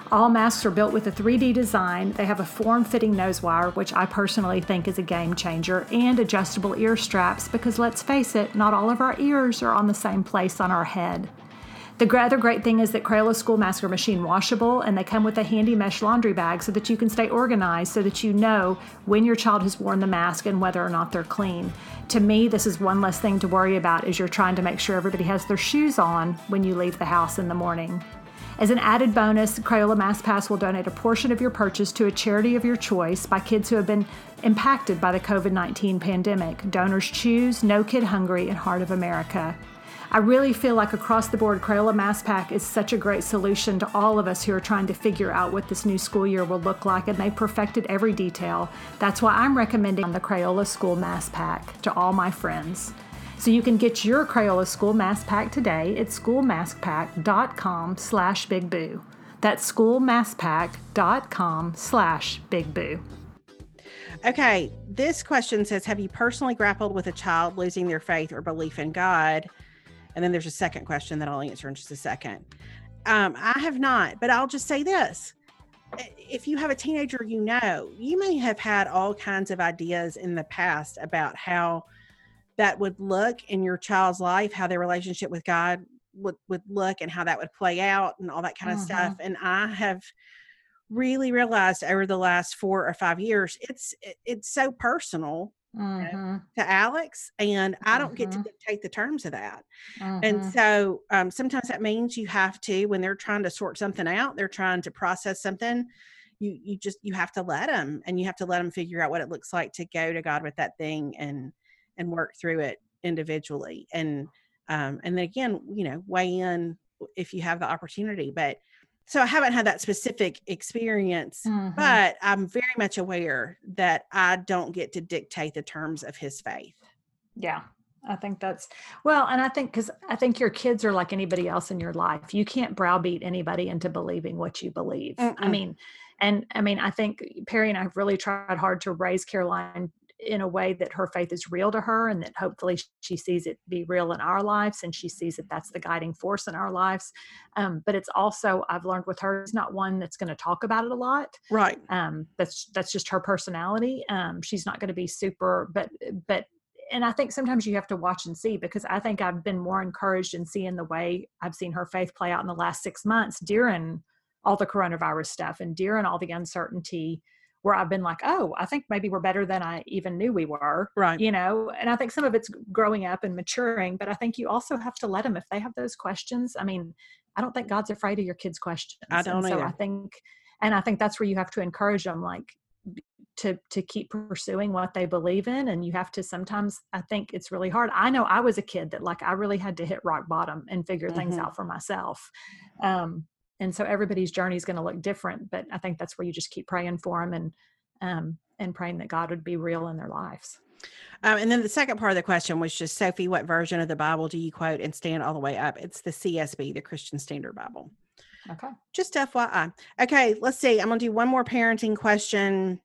All masks are built with a 3D design. They have a form fitting nose wire, which I personally think is a game changer, and adjustable ear straps because let's face it, not all of our ears are on the same place on our head. The other great thing is that Crayola School Masks are machine washable and they come with a handy mesh laundry bag so that you can stay organized so that you know when your child has worn the mask and whether or not they're clean. To me, this is one less thing to worry about as you're trying to make sure everybody has their shoes on when you leave the house in the morning. As an added bonus, Crayola Mask Pack will donate a portion of your purchase to a charity of your choice by kids who have been impacted by the COVID 19 pandemic. DonorsChoose No Kid Hungry and Heart of America. I really feel like across the board, Crayola Mask Pack is such a great solution to all of us who are trying to figure out what this new school year will look like, and they perfected every detail. That's why I'm recommending the Crayola School Mask Pack to all my friends. So you can get your Crayola School Mask Pack today at schoolmaskpack.com slash bigboo. That's schoolmaskpack.com slash bigboo. Okay, this question says Have you personally grappled with a child losing their faith or belief in God? And then there's a second question that I'll answer in just a second. Um, I have not, but I'll just say this. If you have a teenager you know, you may have had all kinds of ideas in the past about how that would look in your child's life, how their relationship with God would, would look and how that would play out and all that kind of stuff. Mm-hmm. And I have really realized over the last four or five years, it's, it's so personal Mm-hmm. to Alex, and mm-hmm. I don't get to mm-hmm. dictate the terms of that. Mm-hmm. And so um, sometimes that means you have to, when they're trying to sort something out, they're trying to process something, you you just you have to let them and you have to let them figure out what it looks like to go to god with that thing and and work through it individually and um and then again you know weigh in if you have the opportunity but so i haven't had that specific experience Mhm. but i'm very much aware that i don't get to dictate the terms of his faith Yeah, I think that's well, and I think because I think your kids are like anybody else in your life. You can't browbeat anybody into believing what you believe. I Mm-mm. mean, and I mean, I think Perry and I have really tried hard to raise Caroline in a way that her faith is real to her and that hopefully she sees it be real in our lives and she sees that that's the guiding force in our lives. Um, but it's also i've learned with her it's not one that's going to talk about it a lot. Right. Um, that's that's just her personality. Um, she's not going to be super but but and i think sometimes you have to watch and see because i think i've been more encouraged in seeing the way i've seen her faith play out in the last six months during all the coronavirus stuff and during all the uncertainty where i've been like oh i think maybe we're better than i even knew we were right. you know? And i think some of it's growing up and maturing but i think you also have to let them if they have those questions. I mean i don't think god's afraid of your kids questions I don't and so i think and i think that's where you have to encourage them like to to keep pursuing what they believe in and you have to sometimes i think it's really hard. I know i was a kid that like i really had to hit rock bottom and figure things Mhm. out for myself um and so everybody's journey is going to look different but i think that's where you just keep praying for them and um and praying that god would be real in their lives Um, and then the second part of the question was just Sophie, what version of the Bible do you quote and stand all the way up? It's the CSB, the Christian Standard Bible. okay Just FYI. Okay, let's see. I'm gonna do one more parenting question.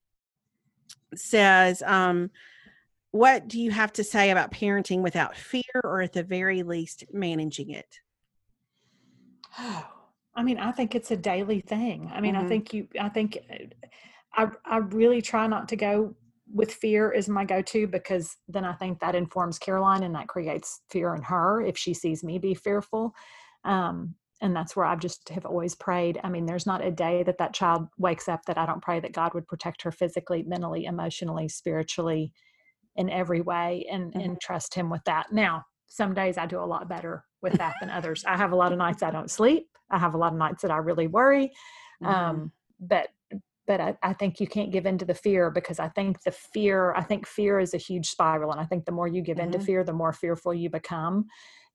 It says, um, what do you have to say about parenting without fear or at the very least managing it? *sighs* *sighs* I mean, I think it's a daily thing. I mean, Mhm. I think you, I think uh, I, I really try not to go with fear as my go-to because then I think that informs Caroline and that creates fear in her if she sees me be fearful. Um, and that's where I've just have always prayed. I mean, there's not a day that that child wakes up that I don't pray that God would protect her physically, mentally, emotionally, spiritually, in every way, and and trust Him with that. Now, some days I do a lot better with that than *laughs* others. I have a lot of nights I don't sleep. I have a lot of nights that I really worry. Mhm. Um, but but I, I think you can't give in to the fear because I think the fear, I think fear is a huge spiral. And I think the more you give in to Mhm. fear, the more fearful you become.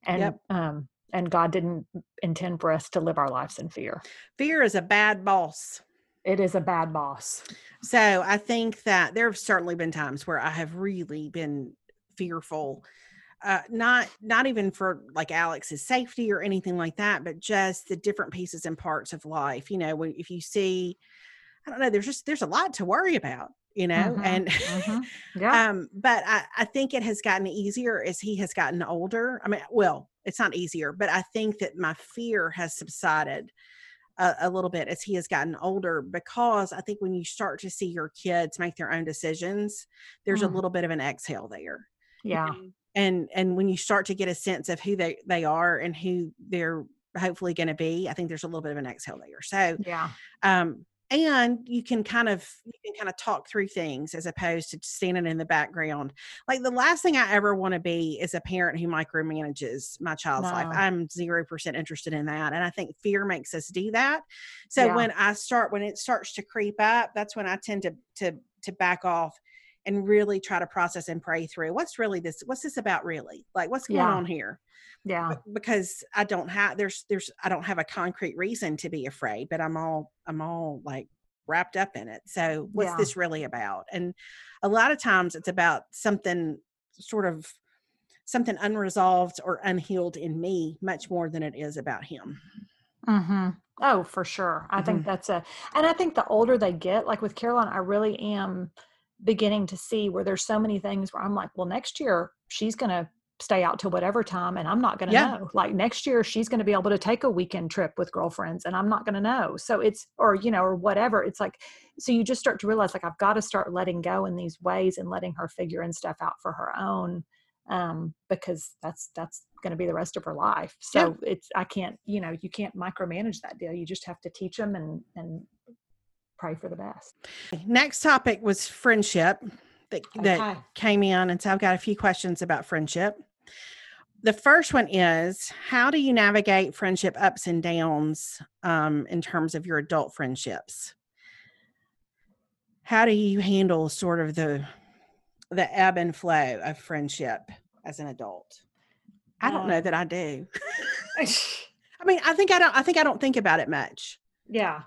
And Yep. um and God didn't intend for us to live our lives in fear. Fear is a bad boss. It is a bad boss. So I think that there have certainly been times where I have really been fearful. Uh, not not even for like Alex's safety or anything like that, but just the different pieces and parts of life. You know, if you see, I don't know, there's just there's a lot to worry about, you know, Mhm, and mhm. *laughs* Yeah. um, but I, I think it has gotten easier as he has gotten older. I mean, well, it's not easier, but I think that my fear has subsided a, a little bit as he has gotten older because I think when you start to see your kids make their own decisions, there's a Mm. little bit of an exhale there. you yeah. know? And and when you start to get a sense of who they they are and who they're hopefully going to be, I think there's a little bit of an exhale there. So Yeah. um and you can kind of you can kind of talk through things as opposed to standing in the background like the last thing i ever want to be is a parent who micromanages my child's life i'm 0% interested in that and i think fear makes us do that so Yeah. when i start when it starts to creep up that's when i tend to to to back off and really try to process and pray through what's really this what's this about really like what's going Yeah. on here Yeah. Because I don't have there's there's I don't have a concrete reason to be afraid, but I'm all I'm all like wrapped up in it. So what's Yeah. this really about? And a lot of times it's about something sort of something unresolved or unhealed in me much more than it is about him. mm-hmm. Oh, for sure. I Mhm. think that's a, and I think the older they get, like with Caroline, I really am beginning to see where there's so many things where I'm like, well, next year she's going to stay out till whatever time and I'm not going to Yeah. know. Like next year she's going to be able to take a weekend trip with girlfriends and I'm not going to know. So it's, or, you know, or whatever. It's like, so you just start to realize like I've got to start letting go in these ways and letting her figure and stuff out for her own um because that's that's going to be the rest of her life Yeah. so it's i can't you know you can't micromanage that deal you just have to teach them and and pray for the best Next topic was friendship that, that Okay. came in. And so I've got a few questions about friendship. The first one is how do you navigate friendship ups and downs um, in terms of your adult friendships? how do you handle sort of the the ebb and flow of friendship as an adult? I don't know Um, that I do. *laughs* *laughs* I mean, I think I don't I think I don't think about it much. Yeah.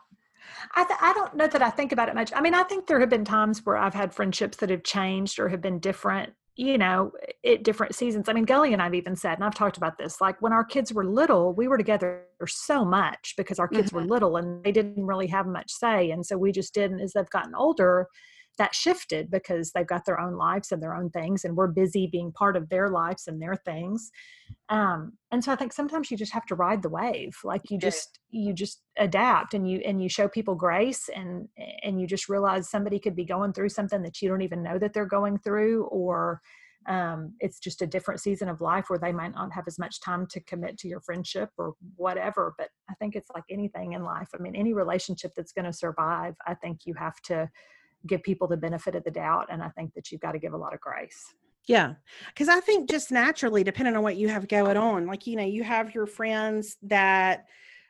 I, th- I don't know that I think about it much. I mean, I think there have been times where I've had friendships that have changed or have been different, you know, at different seasons. I mean, Gully and I've even said, and I've talked about this, like when our kids were little, we were together so much because our kids were mm-hmm. little and they didn't really have much say. And so we just didn't, as they've gotten older, that shifted because they've got their own lives and their own things and we're busy being part of their lives and their things. Um and so i think sometimes you just have to ride the wave. Like you just you just adapt and you and you show people grace and and you just realize somebody could be going through something that you don't even know that they're going through or um, it's just a different season of life where they might not have as much time to commit to your friendship or whatever. But i think it's like anything in life. I mean any relationship that's going to survive i think you have to give people the benefit of the doubt and i think that you've got to give a lot of grace Yeah. Cause I think just naturally, depending on what you have going on, like, you know, you have your friends that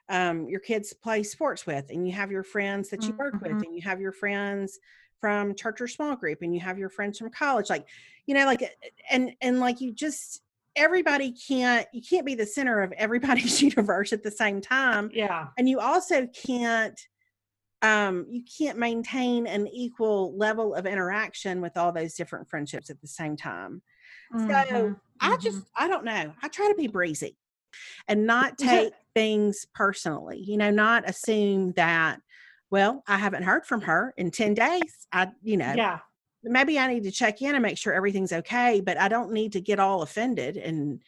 um, your kids play sports with, and you have your friends that you work with, Mhm. and you have your friends from church or small group, and you have your friends from college. Like, you know, like, and, and like you just, everybody can't, you can't be the center of everybody's *laughs* universe at the same time. yeah And you also can't, um, you can't maintain an equal level of interaction with all those different friendships at the same time. So Mhm, I just, I don't know. I try to be breezy and not take things personally, you know, not assume that, well, I haven't heard from her in 10 days. I, you know, yeah maybe I need to check in and make sure everything's okay, but I don't need to get all offended and,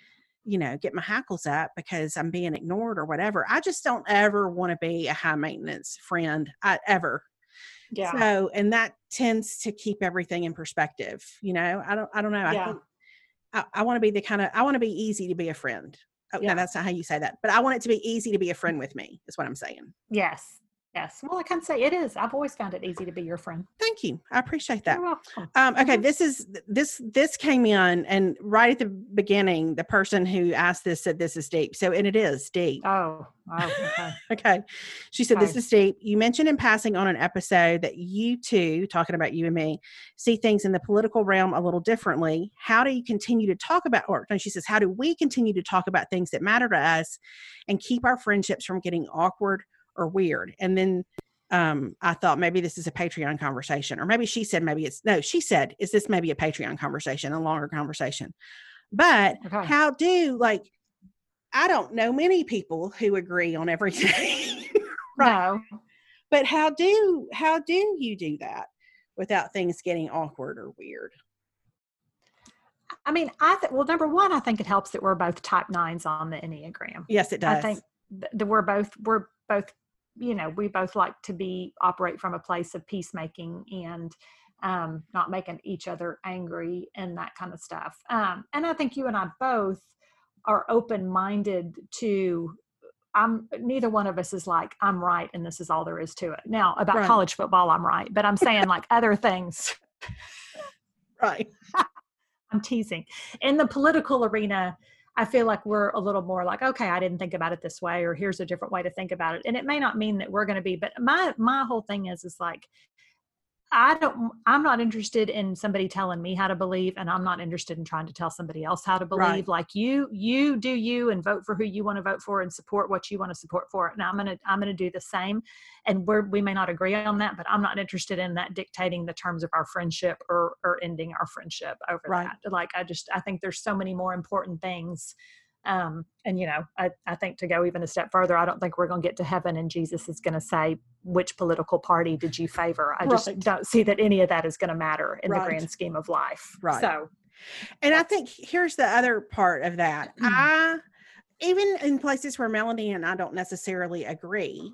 you know, get my hackles up because I'm being ignored or whatever. I just don't ever want to be a high maintenance friend. I ever. yeah So, and that tends to keep everything in perspective. You know, I don't, I don't know. I Yeah. think I, I want to be the kind of, I want to be easy to be a friend. Oh, Yeah. no, that's not how you say that, but I want it to be easy to be a friend with me is what I'm saying. Yes. Yes. Well, I can say it is. I've always found it easy to be your friend. Thank you. I appreciate that. You're welcome. Um, okay, Mhm. this is this this came in, and right at the beginning, the person who asked this said this is deep. So, and it is deep. Oh, oh, okay. *laughs* Okay, she said this is deep. You mentioned in passing on an episode that you two, talking about you and me, see things in the political realm a little differently. How do you continue to talk about? Or no, she says, how do we continue to talk about things that matter to us, and keep our friendships from getting awkward or weird? And then um, I thought maybe this is a Patreon conversation, or maybe she said maybe it's no. She said, "Is this maybe a Patreon conversation, a longer conversation?" But Okay. how do like I don't know many people who agree on everything, *laughs* No. but how do how do you do that without things getting awkward or weird? I mean, I think, well, number one, I think it helps that we're both type nines on the Enneagram. Yes, it does. I think th- that we're both, we're both, you know, we both like to be, operate from a place of peacemaking and um, not making each other angry and that kind of stuff. Um, and I think you and I both are open minded to I'm neither one of us is like I'm right and this is all there is to it. Now about Right. college football I'm right, but I'm saying like other things right. *laughs* I'm teasing. In the political arena, I feel like we're a little more like, okay, I didn't think about it this way, or here's a different way to think about it. And it may not mean that we're going to be, but my my whole thing is is like, I don't. I'm not interested in somebody telling me how to believe, and I'm not interested in trying to tell somebody else how to believe. Right. Like you, you do you, and vote for who you want to vote for, and support what you want to support for. And I'm gonna I'm gonna do the same. And we're we may not agree on that, but I'm not interested in that dictating the terms of our friendship or or ending our friendship over Right. that. Like I just I think there's so many more important things. Um, and you know, I, I think to go even a step further, I don't think we're going to get to heaven and Jesus is going to say, which political party did you favor? I just don't see that any of that is going to matter in Right. the grand scheme of life. Right. So, And I think here's the other part of that. *clears throat* Mm. I even in places where Melanie and I don't necessarily agree,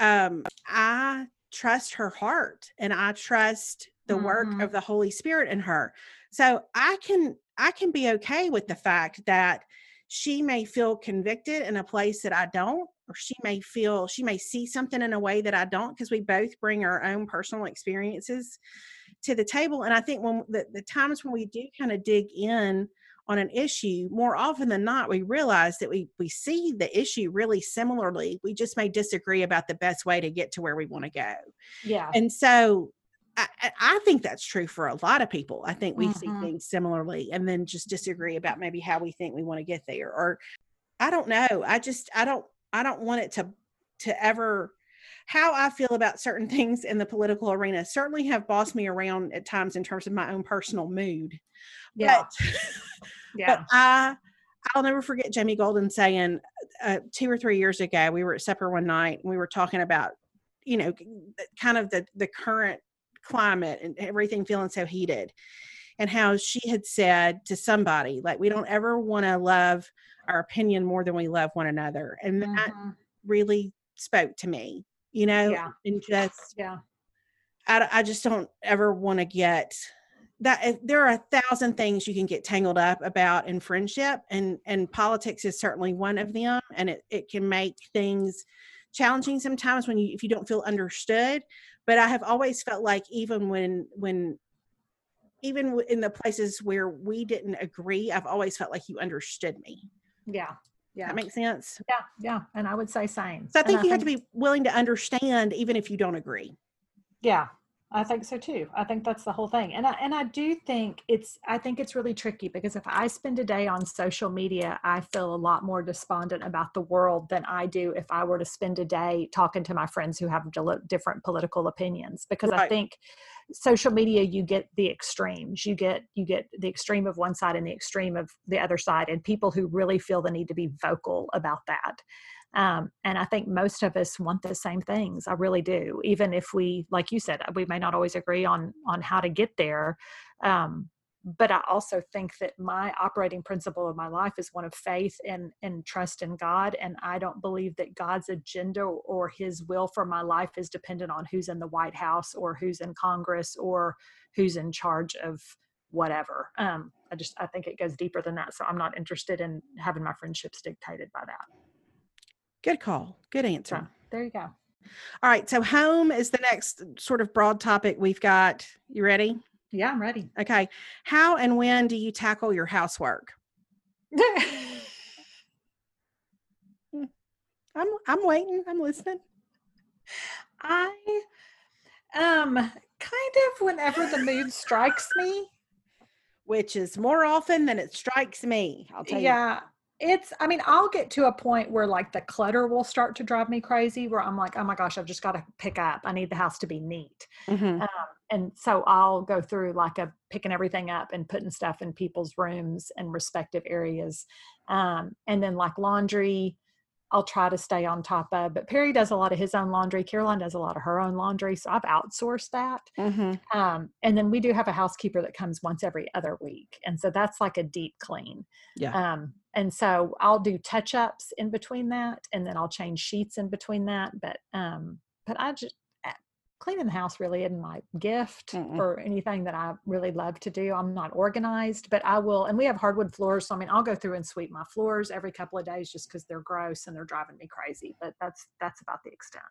um, I trust her heart and I trust the work Mhm. of the Holy Spirit in her. So I can I can be okay with the fact that she may feel convicted in a place that I don't, or she may feel she may see something in a way that I don't, because we both bring our own personal experiences to the table. And I think when the, the times when we do kind of dig in on an issue, more often than not, we realize that we we see the issue really similarly. We just may disagree about the best way to get to where we want to go. yeah. And so I, I think that's true for a lot of people. I think we mm-hmm. see things similarly and then just disagree about maybe how we think we want to get there. Or I don't know. I just I don't I don't want it to to ever how I feel about certain *laughs* things in the political arena certainly have bossed me around at times in terms of my own personal mood. Yeah. But, *laughs* yeah. But I I'll never forget Jamie Golden saying uh, two or three years ago, we were at supper one night and we were talking about, you know, kind of the, the current climate and everything feeling so heated. And how she had said to somebody, like, we don't ever want to love our opinion more than we love one another. And mm-hmm. that really spoke to me, you know, yeah. and just, yeah. I, I just don't ever want to get that eh, there are a thousand things you can get tangled up about in friendship and and politics is certainly one of them and it, it can make things challenging sometimes when you if you don't feel understood but i have always felt like even when when even in the places where we didn't agree i've always felt like you understood me. Yeah yeah that makes sense? Yeah yeah and i would say same so i think you have to be willing to understand even if you don't agree. Yeah I think so too. I think that's the whole thing. And I and I do think it's I think it's really tricky because if I spend a day on social media, I feel a lot more despondent about the world than I do if I were to spend a day talking to my friends who have different political opinions because right. I think social media you get the extremes. You get you get the extreme of one side and the extreme of the other side and people who really feel the need to be vocal about that. Um, and I think most of us want the same things. I really do. Even if we, like you said, we may not always agree on on how to get there. Um, but I also think that my operating principle of my life is one of faith and, and trust in God. And I don't believe that God's agenda or his will for my life is dependent on who's in the White House or who's in Congress or who's in charge of whatever. Um, I just I think it goes deeper than that. So I'm not interested in having my friendships dictated by that. Good call. Good answer. So, there you go. All right. So, home is the next sort of broad topic we've got. You ready? Yeah, I'm ready. Okay. How and when do you tackle your housework? *laughs* I'm I'm waiting. I'm listening. I um kind of whenever the mood strikes me, which is more often than it strikes me. I'll tell yeah, you. Yeah, it's i mean i'll get to a point where like the clutter will start to drive me crazy where i'm like oh my gosh i've just got to pick up. I need the house to be neat. Mm-hmm. um, and so i'll go through like a picking everything up and putting stuff in people's rooms and respective areas. Um, and then like laundry I'll try to stay on top of. But Perry does a lot of his own laundry. Caroline does a lot of her own laundry. So I've outsourced that. Mm-hmm. Um, and then we do have a housekeeper that comes once every other week. And so that's like a deep clean. Yeah. Um, and so I'll do touch ups in between that. And then I'll change sheets in between that. But, um, but I just, cleaning the house really isn't my gift Mm-mm. or anything that I really love to do. I'm not organized, but I will. And we have hardwood floors, so I mean, I'll go through and sweep my floors every couple of days just because they're gross and they're driving me crazy. But that's that's about the extent.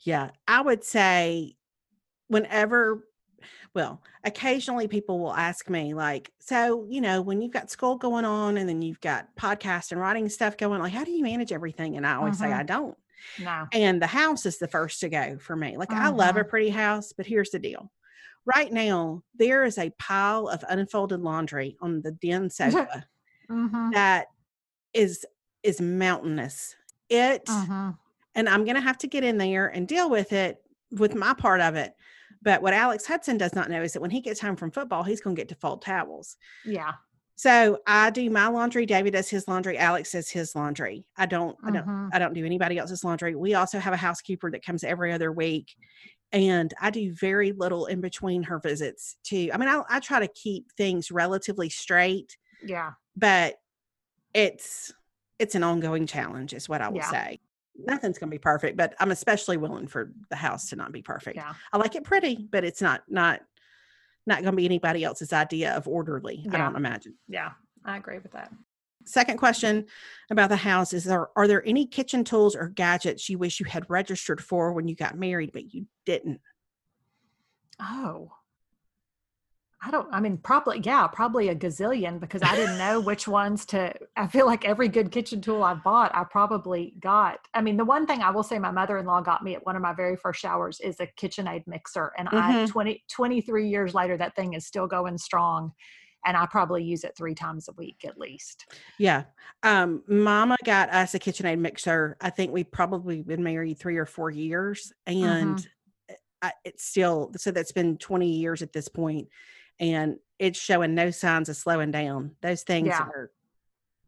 Yeah, I would say whenever. Well, occasionally people will ask me, like, so, you know, when you've got school going on and then you've got podcast and writing stuff going, like, how do you manage everything? And I always mm-hmm. say, I don't. No. And the house is the first to go for me. Like uh-huh. I love a mm-hmm. pretty house, but here's the deal. Right now, there is a pile of unfolded laundry on the den *laughs* sofa mm-hmm. that is is mountainous. It uh-huh. and I'm gonna have to get in there and deal with it with my part of it. But what Alex Hudson does not know is that when he gets home from football, he's going to get to fold towels. Yeah. So I do my laundry. David does his laundry. Alex does his laundry. I don't. I don't. Mm-hmm. I don't do anybody else's laundry. We also have a housekeeper that comes every other week, and I do very little in between her visits. Too. I mean, I, I try to keep things relatively straight. Yeah. But it's it's an ongoing challenge, is what I will yeah. say. Nothing's going to be perfect, but I'm especially willing for the house to not be perfect. Yeah. I like it pretty, but it's not not not going to be anybody else's idea of orderly. Yeah. I don't imagine. Yeah, I agree with that. Second question about the house is there are there any kitchen tools or gadgets you wish you had registered for when you got married but you didn't? Oh. I don't, I mean, probably, yeah, probably a gazillion because I didn't know *laughs* which ones to. I feel like every good kitchen tool I've bought, I probably got. I mean, the one thing I will say my mother in law got me at one of my very first showers is a KitchenAid mixer. And I, Mhm. 20, 23 years later, that thing is still going strong. And I probably use it three times a week at least. Yeah. Um, Mama *laughs* got us a KitchenAid mixer. I think we probably been married three or four years, and Mm-hmm. I, it's still so that's been 20 years at this point, and it's showing no signs of slowing down. Those things Yeah. are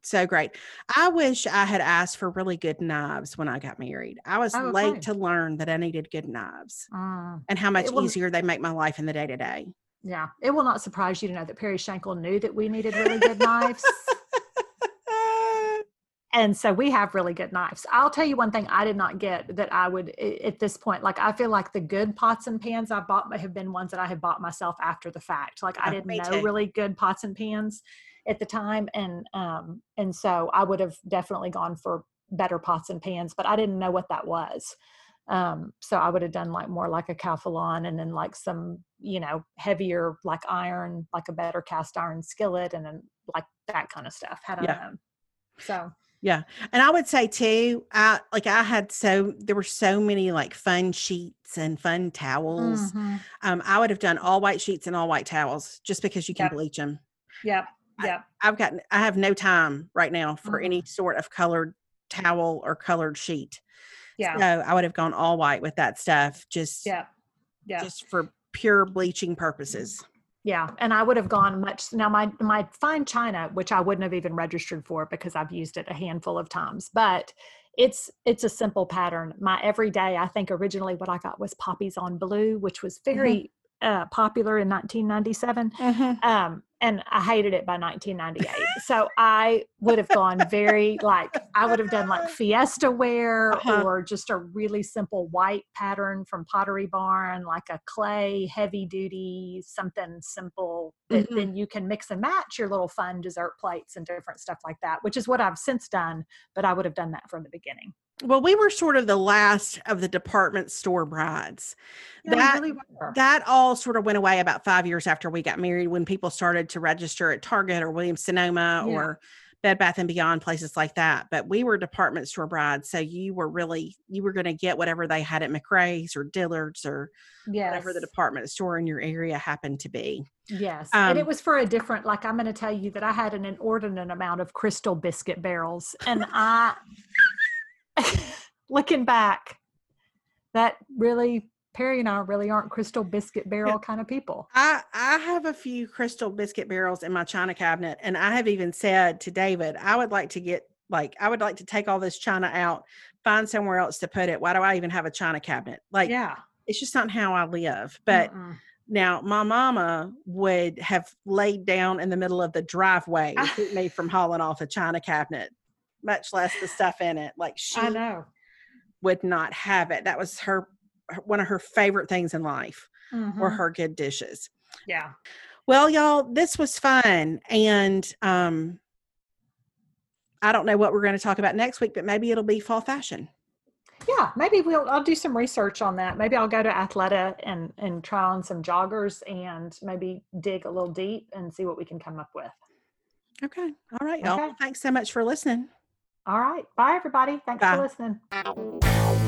so great. I wish I had asked for really good knives when I got married. I was Oh, late okay. to learn that I needed good knives Mm. and how much will- easier they make my life in the day to day. Yeah. It will not surprise you to know that Perry Shankle knew that we needed really good knives. *laughs* and so we have really good knives. I'll tell you one thing I did not get that I would at this point. Like I feel like the good pots and pans I bought have been ones that I have bought myself after the fact. Like I Oh, didn't me know too. really good pots and pans at the time, and um and so I would have definitely gone for better pots and pans, but I didn't know what that was. Um, so I would have done like more like a Calphalon and then like some, you know, heavier like iron, like a better cast iron skillet and then like that kind of stuff had I Yeah. known. So And I would say too, I like I had so there were so many like fun sheets and fun towels. Mhm. Um, I would have done all white sheets and all white towels just because you can Yep. bleach them. Yep. I- Yep. I've got I have no time right now for any Mm-mm. sort of colored towel or colored sheet. Yeah. So I would have gone all white with that stuff just Yeah. Yeah. just for pure bleaching purposes. Yeah. And I would have gone much now my my fine china, which I wouldn't have even registered for because I've used it a handful of times, but it's it's a simple pattern. My everyday, I think originally what I got was poppies on blue, which was mm-hmm. very uh, popular in 1997. um and i hated it by 1998 *laughs* so i would have gone very like i would have done like fiesta wear Uh-huh. or just a really simple white pattern from pottery barn like a clay heavy duty something simple that Mhm. then you can mix and match your little fun dessert plates and different stuff like that which is what i've since done but i would have done that from the beginning Well, we were sort of the last of the department store brides. Yeah, that really that all sort of went away about five years after we got married when people started to register at Target or Williams Sonoma Yeah. or Bed Bath and Beyond places like that. But we were department store brides, so you were really you were going to get whatever they had at McRae's or Dillard's or yes whatever the department store in your area happened to be. Yes. and it Um, was for a different, like, I'm going to tell you that I had an inordinate amount of crystal biscuit barrels. And I, *laughs* looking back, that really, Perry and I really aren't crystal biscuit barrel kind of people. I I have a few crystal biscuit barrels in my china cabinet, and I have even said to David, I would like to get like I would like to take all this china out, find somewhere else to put it. Why do I even have a china cabinet? Like yeah. it's just not how I live. But Mm-mm. now my mama would have laid down in the middle of the driveway to keep me from hauling off a china cabinet, much less the stuff in it. Like she I know. would not have it. That was her one of her favorite things in life were Mhm. her good dishes. Yeah. Well, y'all, this was fun. And um I don't know what we're going to talk about next week, but maybe it'll be fall fashion. Yeah. Maybe we'll, I'll do some research on that. Maybe I'll go to Athleta and, and try on some joggers and maybe dig a little deep and see what we can come up with. Okay. All right, y'all. Okay. Thanks so much for listening. All right. Bye, everybody. Thanks Bye. for listening.